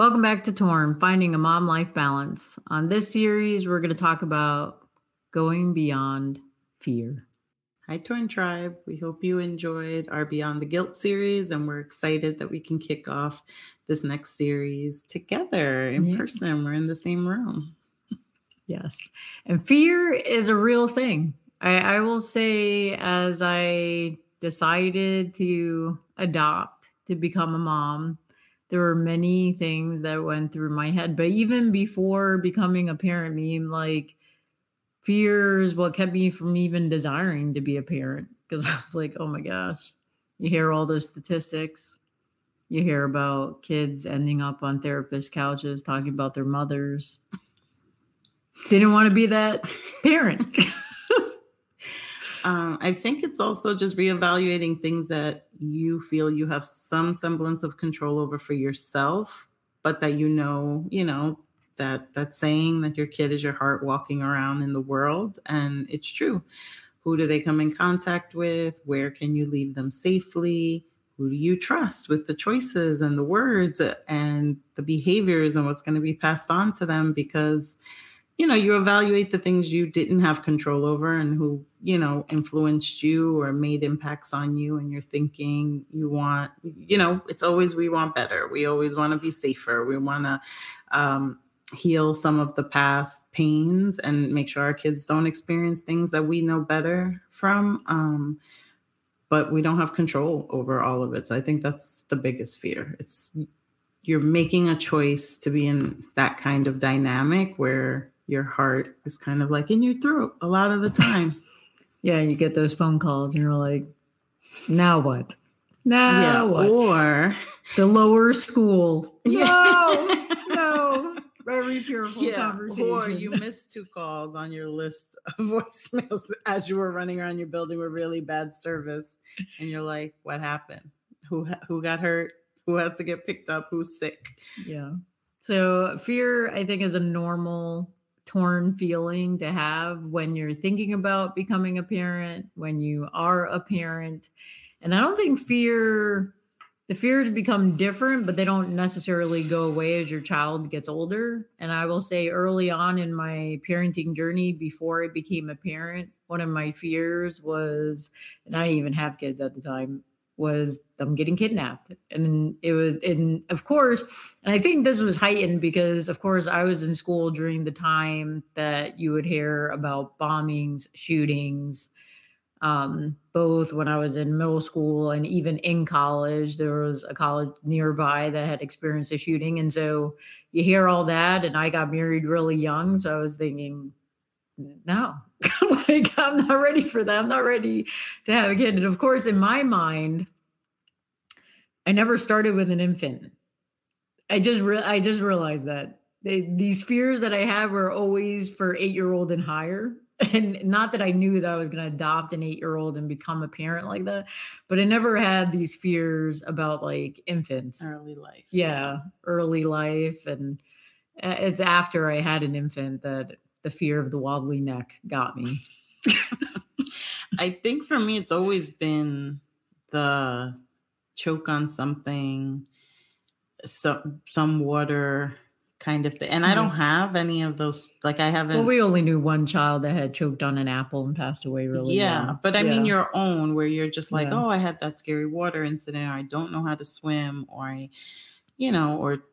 Welcome back to Torn, Finding a Mom Life Balance. On this series, we're going to talk about going beyond fear. Hi, Torn Tribe. We hope you enjoyed our Beyond the Guilt series, and we're excited that we can kick off this next series together in yeah. person. We're in the same room. Yes. And fear is a real thing. I, I will say, as I decided to adopt, to become a mom, there were many things that went through my head. But even before becoming a parent, me like fears what kept me from even desiring to be a parent. Because I was like, oh my gosh, you hear all those statistics. You hear about kids ending up on therapist couches talking about their mothers. They didn't want to be that parent. Um, I think it's also just reevaluating things that you feel you have some semblance of control over for yourself, but that you know, you know, that that saying that your kid is your heart walking around in the world, and it's true. Who do they come in contact with? Where can you leave them safely? Who do you trust with the choices and the words and the behaviors and what's going to be passed on to them? Because you know you evaluate the things you didn't have control over and who you know influenced you or made impacts on you and you're thinking you want you know it's always we want better. We always want to be safer. We want to um, heal some of the past pains and make sure our kids don't experience things that we know better from um, but we don't have control over all of it. So i think that's the biggest fear. It's you're making a choice to be in that kind of dynamic where your heart is kind of like in your throat a lot of the time. Yeah, you get those phone calls and you're like, now what? Now yeah, what? Or the lower school. Yeah. No, no. Very fearful yeah, conversation. Or you missed two calls on your list of voicemails as you were running around your building with really bad service. And you're like, what happened? Who who got hurt? Who has to get picked up? Who's sick? Yeah. So fear, I think, is a normal torn feeling to have when you're thinking about becoming a parent, when you are a parent. And I don't think fear, the fears become different, but they don't necessarily go away as your child gets older. And I will say early on in my parenting journey, before I became a parent, one of my fears was, and I didn't even have kids at the time, was them getting kidnapped. And it was, and of course, and I think this was heightened because, of course, I was in school during the time that you would hear about bombings, shootings. Um, both when I was in middle school and even in college, there was a college nearby that had experienced a shooting. And so you hear all that. And I got married really young. So I was thinking, no, like I'm not ready for that. I'm not ready to have a kid. And of course, in my mind, I never started with an infant. I just re- I just realized that they, these fears that I had were always for eight year old and higher. And not that I knew that I was going to adopt an eight year old and become a parent like that, but I never had these fears about like infants, early life. Yeah, early life, and uh, it's after I had an infant that the fear of the wobbly neck got me. I think for me, it's always been the choke on something, some some water kind of thing. And I don't mm-hmm. have any of those. Like I haven't. Well, we only knew one child that had choked on an apple and passed away really. Yeah, young. but I yeah. mean your own, where you're just like, yeah. oh, I had that scary water incident. Or I don't know how to swim, or I, you know, or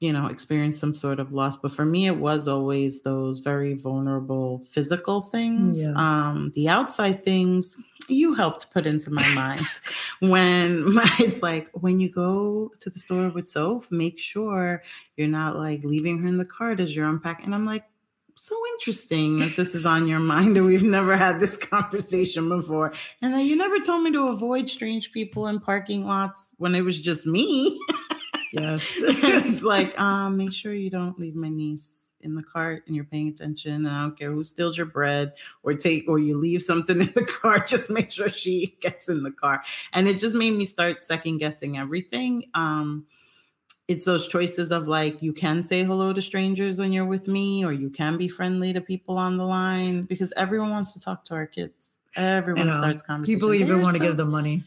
you know, experience some sort of loss. But for me, it was always those very vulnerable physical things. Yeah. Um, the outside things you helped put into my mind when my, it's like when you go to the store with Soph, make sure you're not like leaving her in the cart as you're unpacking. And I'm like, so interesting that this is on your mind and we've never had this conversation before. And that you never told me to avoid strange people in parking lots when it was just me. Yes. it's like, um, make sure you don't leave my niece in the cart and you're paying attention. I don't care who steals your bread or take or you leave something in the car, just make sure she gets in the car. And it just made me start second guessing everything. Um, it's those choices of like you can say hello to strangers when you're with me, or you can be friendly to people on the line because everyone wants to talk to our kids. Everyone starts conversations. People even want to so- give them money.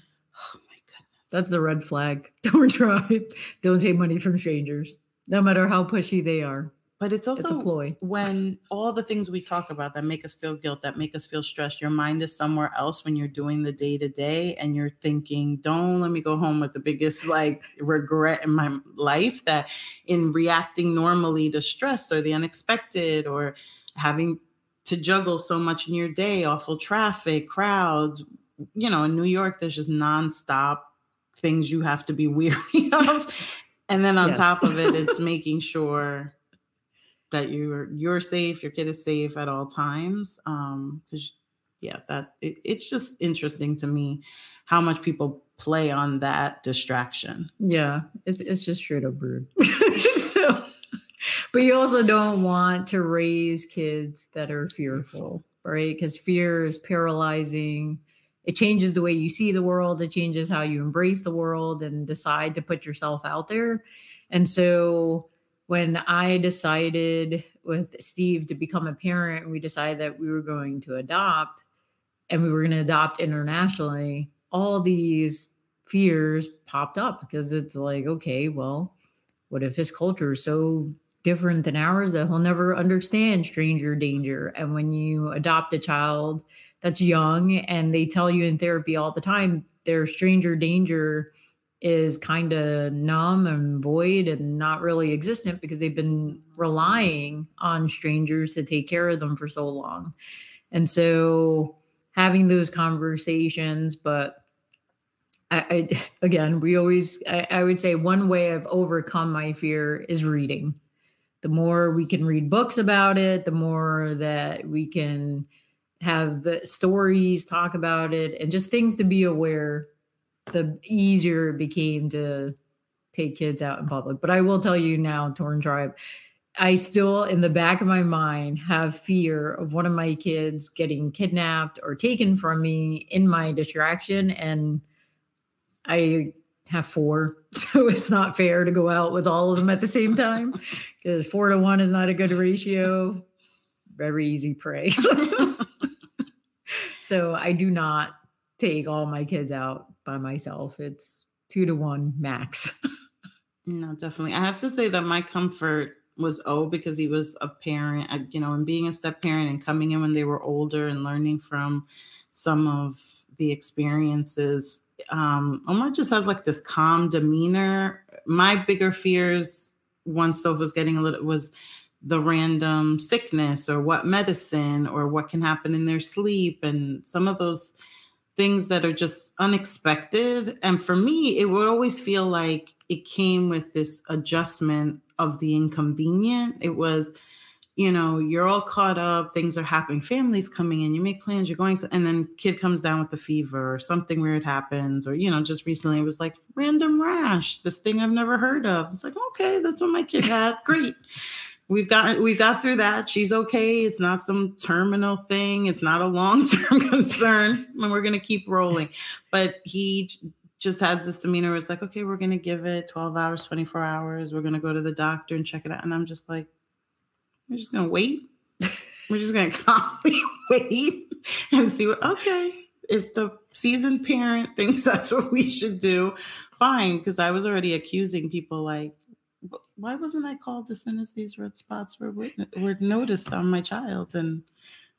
That's the red flag. Don't try. Don't take money from strangers, no matter how pushy they are. But it's also it's a ploy. when all the things we talk about that make us feel guilt, that make us feel stressed, your mind is somewhere else when you're doing the day to day and you're thinking, don't let me go home with the biggest like regret in my life that in reacting normally to stress or the unexpected or having to juggle so much in your day, awful traffic, crowds, you know, in New York, there's just nonstop things you have to be weary of. And then on yes. top of it, it's making sure that you're you're safe, your kid is safe at all times. Um, because yeah, that it, it's just interesting to me how much people play on that distraction. Yeah, it's it's just straight up rude. but you also don't want to raise kids that are fearful, right? Because fear is paralyzing. It changes the way you see the world. It changes how you embrace the world and decide to put yourself out there. And so when I decided with Steve to become a parent, we decided that we were going to adopt and we were going to adopt internationally, all these fears popped up because it's like, okay, well, what if his culture is so different than ours that he'll never understand stranger danger? And when you adopt a child that's young and they tell you in therapy all the time, their stranger danger is kind of numb and void and not really existent because they've been relying on strangers to take care of them for so long. And so having those conversations, but I, I again, we always, I, I would say one way I've overcome my fear is reading. The more we can read books about it, the more that we can have the stories talk about it and just things to be aware the easier it became to take kids out in public. But I will tell you now, Torn Tribe, I still, in the back of my mind, have fear of one of my kids getting kidnapped or taken from me in my distraction. And I have four. So it's not fair to go out with all of them at the same time because four to one is not a good ratio. Very easy prey. so I do not take all my kids out by myself. It's two to one max. no, definitely. I have to say that my comfort was O because he was a parent, uh, you know, and being a step parent and coming in when they were older and learning from some of the experiences. Um, Omar just has like this calm demeanor. My bigger fears once Soph was getting a little was the random sickness or what medicine or what can happen in their sleep and some of those things that are just unexpected. And for me, it would always feel like it came with this adjustment of the inconvenient. It was, you know, you're all caught up, things are happening, families coming in, you make plans, you're going, and then kid comes down with the fever or something weird happens, or, you know, just recently it was like random rash, this thing I've never heard of. It's like, okay, that's what my kid had. Great we've got we got through that. She's okay. It's not some terminal thing. It's not a long term concern, and we're gonna keep rolling. But he just has this demeanor. It's like, okay, we're gonna give it 12 hours, 24 hours. We're gonna go to the doctor and check it out. And I'm just like, we're just gonna wait. we're just gonna calmly wait and see what. Okay, if the seasoned parent thinks that's what we should do, fine. Because I was already accusing people like why wasn't I called as soon as these red spots were were noticed on my child? And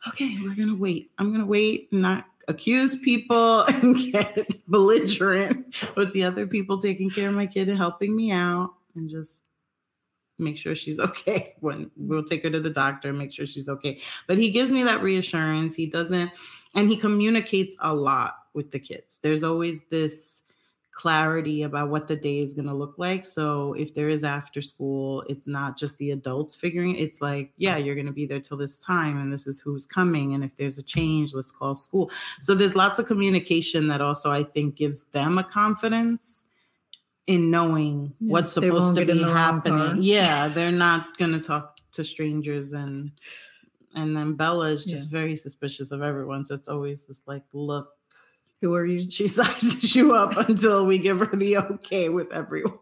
okay, we're gonna wait. I'm gonna wait not accuse people and get belligerent with the other people taking care of my kid and helping me out and just make sure she's okay when we'll take her to the doctor make sure she's okay but he gives me that reassurance he doesn't and he communicates a lot with the kids there's always this clarity about what the day is going to look like. So if there is after school, it's not just the adults figuring it's like, yeah, you're going to be there till this time and this is who's coming and if there's a change, let's call school. So there's lots of communication that also I think gives them a confidence in knowing yeah, what's supposed to be happening. Yeah, they're not going to talk to strangers and and then Bella is just yeah. very suspicious of everyone. So it's always this like look. Who are you? She sizes you up until we give her the okay with everyone.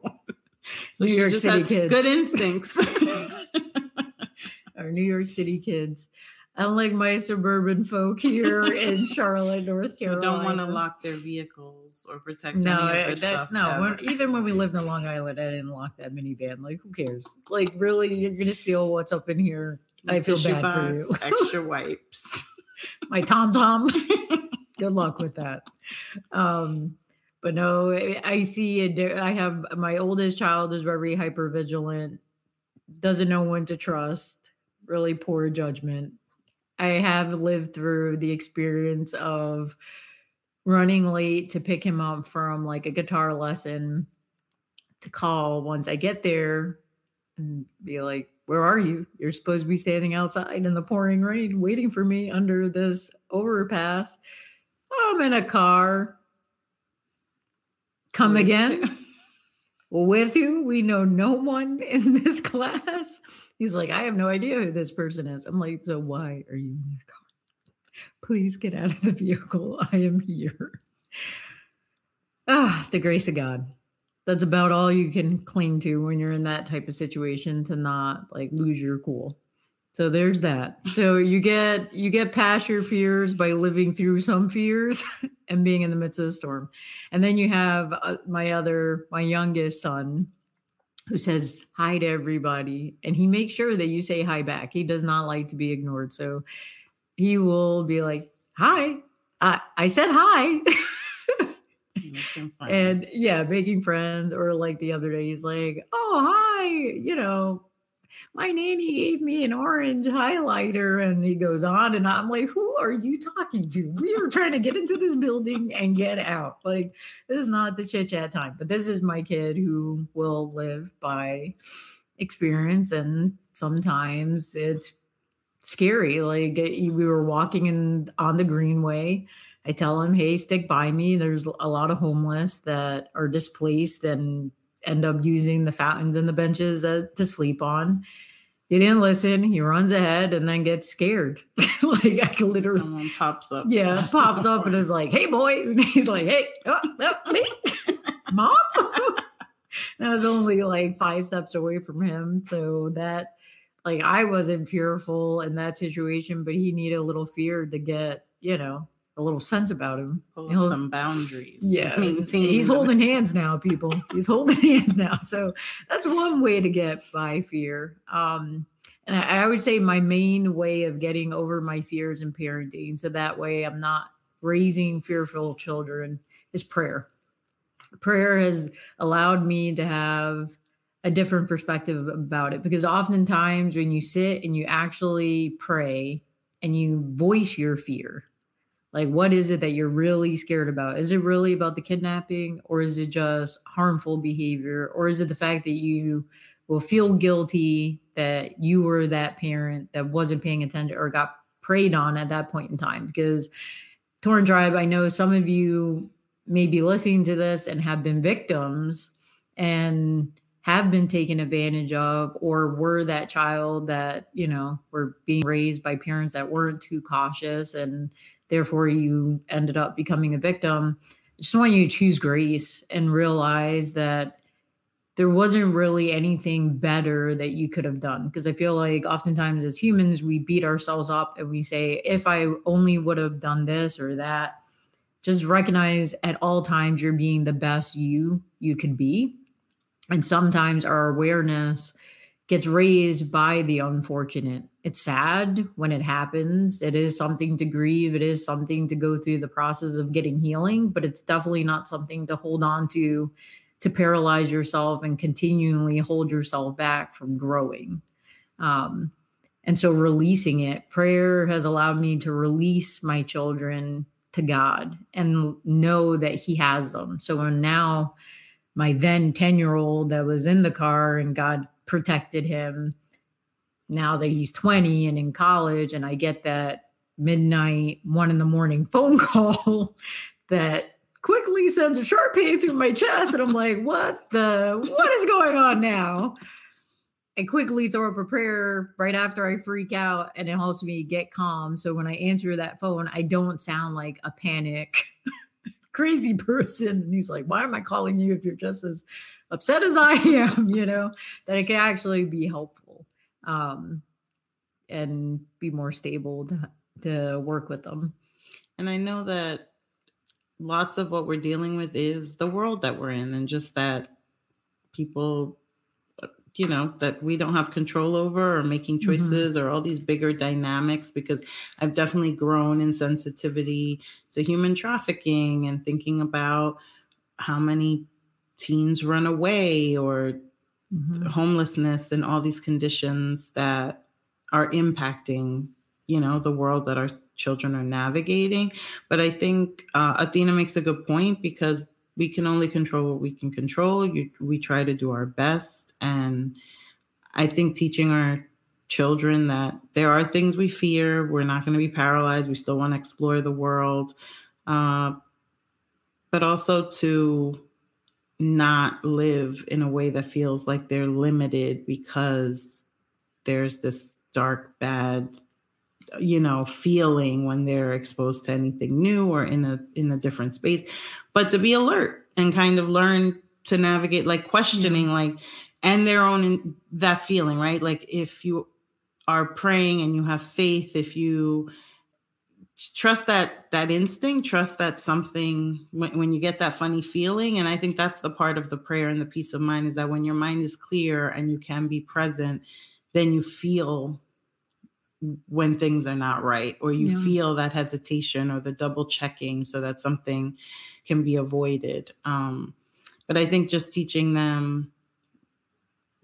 So New York City kids. Good instincts. Our New York City kids. Unlike my suburban folk here in Charlotte, North Carolina. We don't want to lock their vehicles or protect no, eh, that, no. When, even when we lived in Long Island, I didn't lock that minivan. Like, who cares? Like, really, you're gonna steal what's up in here I feel bad box, for you. extra wipes. My Tom Tom. Good luck with that. Um, but no, I see it. I have my oldest child is very hyper vigilant, doesn't know when to trust, really poor judgment. I have lived through the experience of running late to pick him up from like a guitar lesson to call once I get there and be like, where are you? You're supposed to be standing outside in the pouring rain waiting for me under this overpass. I'm in a car. Come again? With you? We know no one in this class. He's like, I have no idea who this person is. I'm like, so why are you in your car? Please get out of the vehicle. I am here. Ah, the grace of God that's about all you can cling to when you're in that type of situation to not like lose your cool. So there's that. So you get you get past your fears by living through some fears and being in the midst of the storm. And then you have uh, my other my youngest son who says hi to everybody and he makes sure that you say hi back. He does not like to be ignored. So he will be like, "Hi. I I said hi." and yeah, making friends. Or like the other day, he's like, "Oh, hi, you know, my nanny gave me an orange highlighter," and he goes on, and I'm like, "Who are you talking to? We are trying to get into this building and get out. Like, this is not the chit chat time." But this is my kid who will live by experience, and sometimes it's scary. Like eh, we were walking in on the greenway I tell him, hey, stick by me. There's a lot of homeless that are displaced and end up using the fountains and the benches uh, to sleep on. He didn't listen. He runs ahead and then gets scared. like I literally someone pops up. Yeah, pops up and is like, "Hey, boy!" And he's like, "Hey, oh, oh, me, mom." and I was only like five steps away from him, so that like I wasn't fearful in that situation, but he needed a little fear to get you know a little sense about him. Pull some boundaries. Yeah. He's holding hands now, people. He's holding hands now. So that's one way to get by fear. Um, and I, I, would say my main way of getting over my fears in parenting, so that way I'm not raising fearful children, is prayer. Prayer has allowed me to have a different perspective about it because oftentimes when you sit and you actually pray and you voice your fear, like, what is it that you're really scared about? Is it really about the kidnapping, or is it just harmful behavior, or is it the fact that you will feel guilty that you were that parent that wasn't paying attention or got preyed on at that point in time? Because Torn Tribe, I know some of you may be listening to this and have been victims and have been taken advantage of or were that child that you know were being raised by parents that weren't too cautious and therefore you ended up becoming a victim. I just want you to choose grace and realize that there wasn't really anything better that you could have done. Because I feel like oftentimes as humans, we beat ourselves up and we say, if I only would have done this or that, just recognize at all times you're being the best you you could be. And sometimes our awareness gets raised by the unfortunate. It's sad when it happens. It is something to grieve. It is something to go through the process of getting healing, but it's definitely not something to hold on to to paralyze yourself and continually hold yourself back from growing. Um, and so releasing it, prayer has allowed me to release my children to God and know that He has them. So now my then 10 year old that was in the car and God protected him. Now that he's 20 and in college and i get that midnight one in the morning phone call that quickly sends a sharp pain through my chest and i'm like what the what is going on now? I quickly throw up a prayer right after I freak out and it helps me get calm. So when I answer that phone, I don't sound like a panic crazy person. And he's like, Why am I calling you if you're just as upset as I am? You know, that it can actually be helpful um, and be more stable to, to work with them. And I know that lots of what we're dealing with is the world that we're in and just that people you know that we don't have control over or making mm-hmm. choices mm-hmm. or all these bigger dynamics because i've definitely grown in sensitivity to human trafficking and thinking about how many teens run away or mm-hmm. homelessness and all these conditions that are impacting you know the world that our children are navigating but i think uh, athena makes a good point because we can only control what we can control. You, we try to do our best. And I think teaching our children that there are things we fear, we're not going to be paralyzed, we still want to explore the world, uh, but also to not live in a way that feels like they're limited because there's this dark, bad you know feeling when they're exposed to anything new or in a in a different space but to be alert and kind of learn to navigate like questioning yeah. like and their own that feeling right like if you are praying and you have faith if you trust that that instinct trust that something when, when you get that funny feeling and i think that's the part of the prayer and the peace of mind is that when your mind is clear and you can be present then you feel when things are not right or you yeah. feel that hesitation or the double checking so that something can be avoided um, but i think just teaching them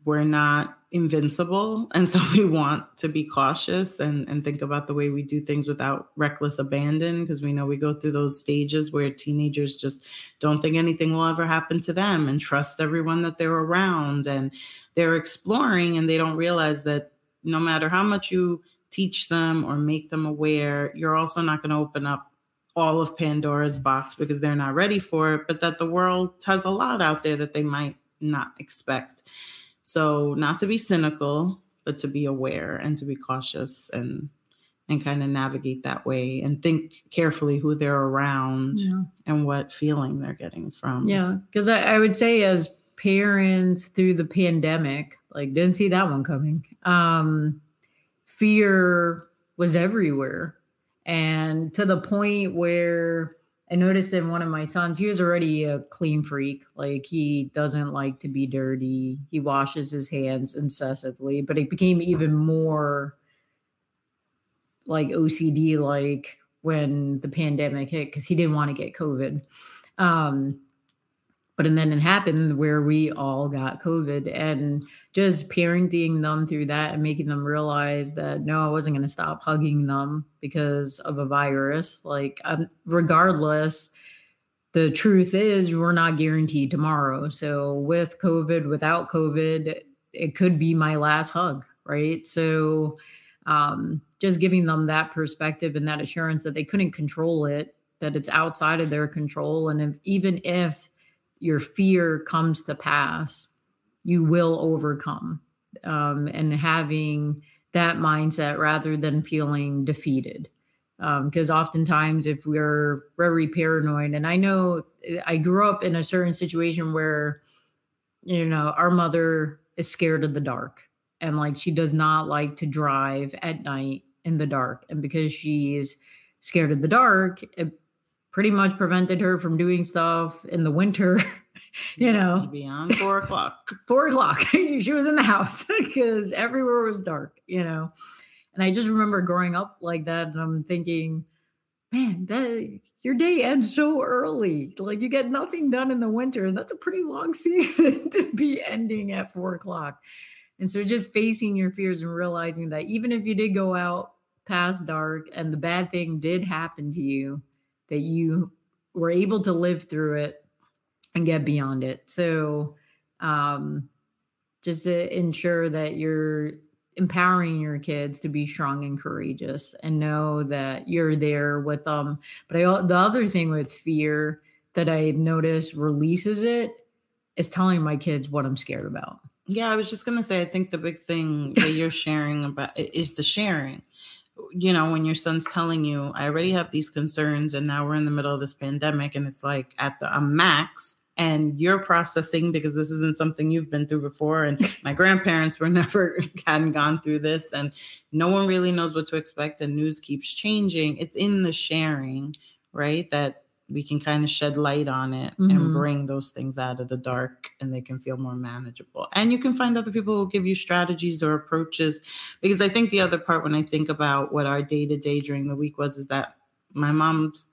we're not invincible and so we want to be cautious and, and think about the way we do things without reckless abandon because we know we go through those stages where teenagers just don't think anything will ever happen to them and trust everyone that they're around and they're exploring and they don't realize that no matter how much you teach them or make them aware. You're also not going to open up all of Pandora's box because they're not ready for it, but that the world has a lot out there that they might not expect. So, not to be cynical, but to be aware and to be cautious and and kind of navigate that way and think carefully who they're around yeah. and what feeling they're getting from. Yeah, because I, I would say as parents through the pandemic, like didn't see that one coming. Um, fear was everywhere. And to the point where I noticed in one of my sons, he was already a clean freak. Like he doesn't like to be dirty. He washes his hands incessantly, but it became even more like OCD like when the pandemic hit because he didn't want to get COVID. Um, but and then it happened where we all got COVID and just parenting them through that and making them realize that no, I wasn't going to stop hugging them because of a virus. Like, um, regardless, the truth is we're not guaranteed tomorrow. So, with COVID, without COVID, it could be my last hug, right? So, um, just giving them that perspective and that assurance that they couldn't control it, that it's outside of their control. And if, even if your fear comes to pass, you will overcome. Um, and having that mindset rather than feeling defeated. Because um, oftentimes, if we're very paranoid, and I know I grew up in a certain situation where, you know, our mother is scared of the dark and like she does not like to drive at night in the dark. And because she's scared of the dark, it pretty much prevented her from doing stuff in the winter you know, beyond four o'clock. four o'clock. she was in the house because everywhere was dark, you know. And I just remember growing up like that, and I'm thinking, man, that your day ends so early. Like you get nothing done in the winter, and that's a pretty long season to be ending at four o'clock. And so just facing your fears and realizing that even if you did go out past dark and the bad thing did happen to you, that you were able to live through it and get beyond it. So, um, just to ensure that you're empowering your kids to be strong and courageous and know that you're there with them. But I, the other thing with fear that I've noticed releases it is telling my kids what I'm scared about. Yeah, I was just gonna say, I think the big thing that you're sharing about is the sharing. You know, when your son's telling you, I already have these concerns, and now we're in the middle of this pandemic, and it's like at the a max, and you're processing because this isn't something you've been through before. And my grandparents were never hadn't gone through this, and no one really knows what to expect, and news keeps changing. It's in the sharing, right? That we can kind of shed light on it mm-hmm. and bring those things out of the dark and they can feel more manageable. And you can find other people who give you strategies or approaches. Because I think the other part when I think about what our day to day during the week was is that my mom's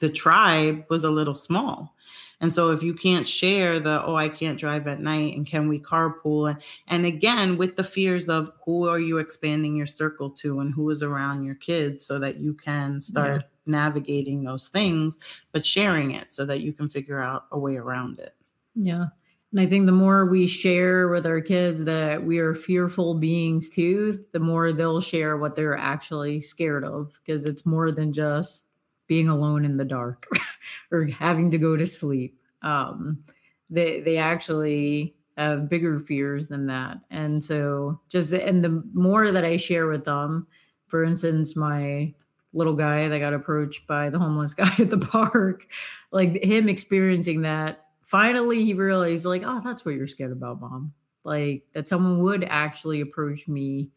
the tribe was a little small. And so if you can't share the, oh, I can't drive at night and can we carpool? And, and again, with the fears of who are you expanding your circle to and who is around your kids so that you can start yeah navigating those things, but sharing it so that you can figure out a way around it. Yeah. And I think the more we share with our kids that we are fearful beings too, the more they'll share what they're actually scared of because it's more than just being alone in the dark or having to go to sleep. Um, they they actually have bigger fears than that. And so just and the more that I share with them, for instance, my little guy that got approached by the homeless guy at the park, like him experiencing that, finally he realized, like, oh, that's what you're scared about, mom. Like that someone would actually approach me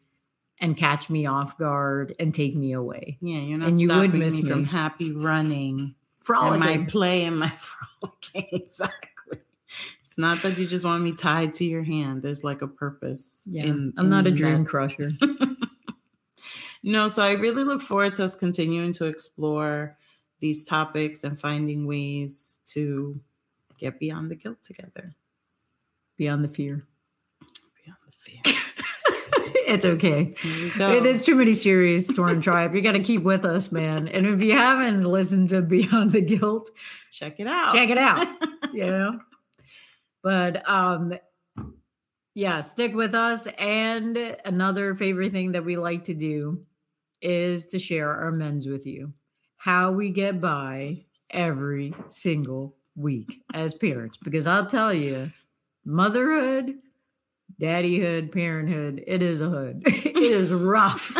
and catch me off guard and take me away. Yeah, you're not and you would miss me, me from happy running, frolicking, and my play and my frolicking. exactly. It's not that you just want me tied to your hand. There's like a purpose. Yeah, in, I'm in not a dream that. crusher. No, so I really look forward to us continuing to explore these topics and finding ways to get beyond the guilt together. Beyond the fear. Beyond the fear. it's okay. There's too many series, Torn Tribe. You got to keep with us, man. And if you haven't listened to Beyond the Guilt, check it out. Check it out. you know? But um yeah, stick with us. And another favorite thing that we like to do is to share our mends with you. How we get by every single week as parents. Because I'll tell you, motherhood, daddyhood, parenthood, it is a hood. it is rough.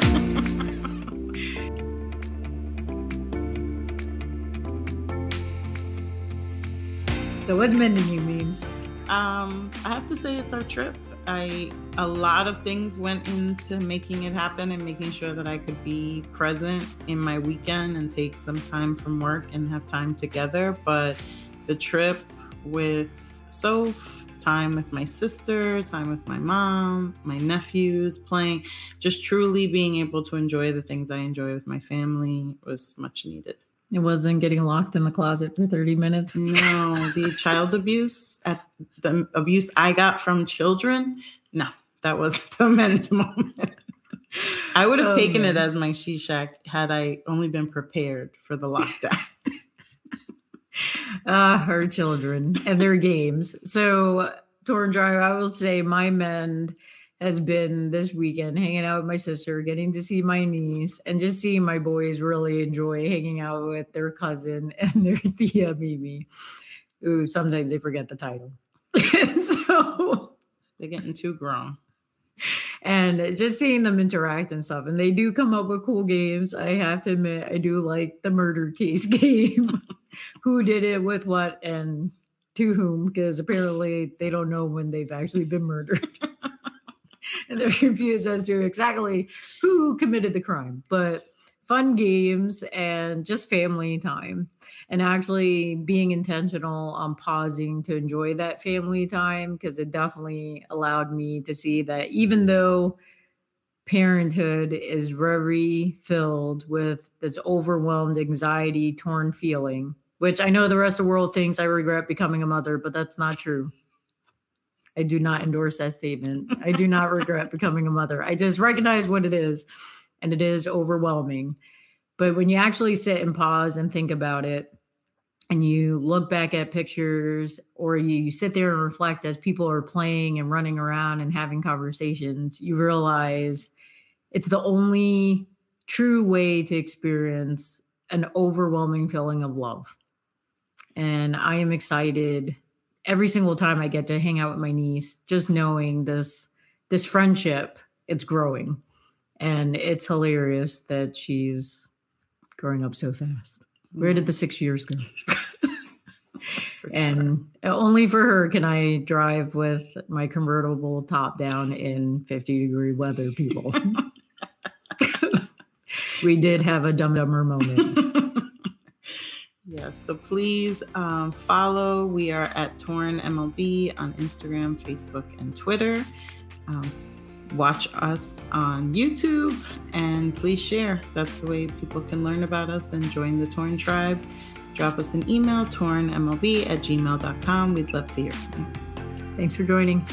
so what's mending you memes? Um, I have to say it's our trip. I a lot of things went into making it happen and making sure that I could be present in my weekend and take some time from work and have time together. But the trip with Soph, time with my sister, time with my mom, my nephews, playing, just truly being able to enjoy the things I enjoy with my family was much needed. It wasn't getting locked in the closet for 30 minutes. No, the child abuse at the abuse I got from children. No, that was the men's moment. I would have oh, taken man. it as my she shack had I only been prepared for the lockdown. Ah, uh, her children and their games. So, Torn Tribe, I will say my mend has been this weekend hanging out with my sister, getting to see my niece, and just seeing my boys really enjoy hanging out with their cousin and their Thea Mimi, who sometimes they forget the title. so they're getting too grown. And just seeing them interact and stuff. And they do come up with cool games. I have to admit, I do like the murder case game. Who did it with what and to whom? Because apparently they don't know when they've actually been murdered and they're confused as to exactly who committed the crime. But fun games and just family time and actually being intentional on pausing to enjoy that family time because it definitely allowed me to see that even though parenthood is very filled with this overwhelmed anxiety torn feeling which i know the rest of the world thinks i regret becoming a mother but that's not true I do not endorse that statement. I do not regret becoming a mother. I just recognize what it is, and it is overwhelming. But when you actually sit and pause and think about it, and you look back at pictures, or you sit there and reflect as people are playing and running around and having conversations, you realize it's the only true way to experience an overwhelming feeling of love. And I am excited every single time I get to hang out with my niece, just knowing this this friendship, it's growing. And it's hilarious that she's growing up so fast. Where did the six years go? and only for her can I drive with my convertible top down in 50 degree weather, people. we did have a dum dumber moment. Yes, so please um, follow. We are at Torn MLB on Instagram, Facebook, and Twitter. Um, watch us on YouTube and please share. That's the way people can learn about us and join the Torn tribe. Drop us an email, tornmlb at gmail.com. We'd love to hear from you. Thanks for joining.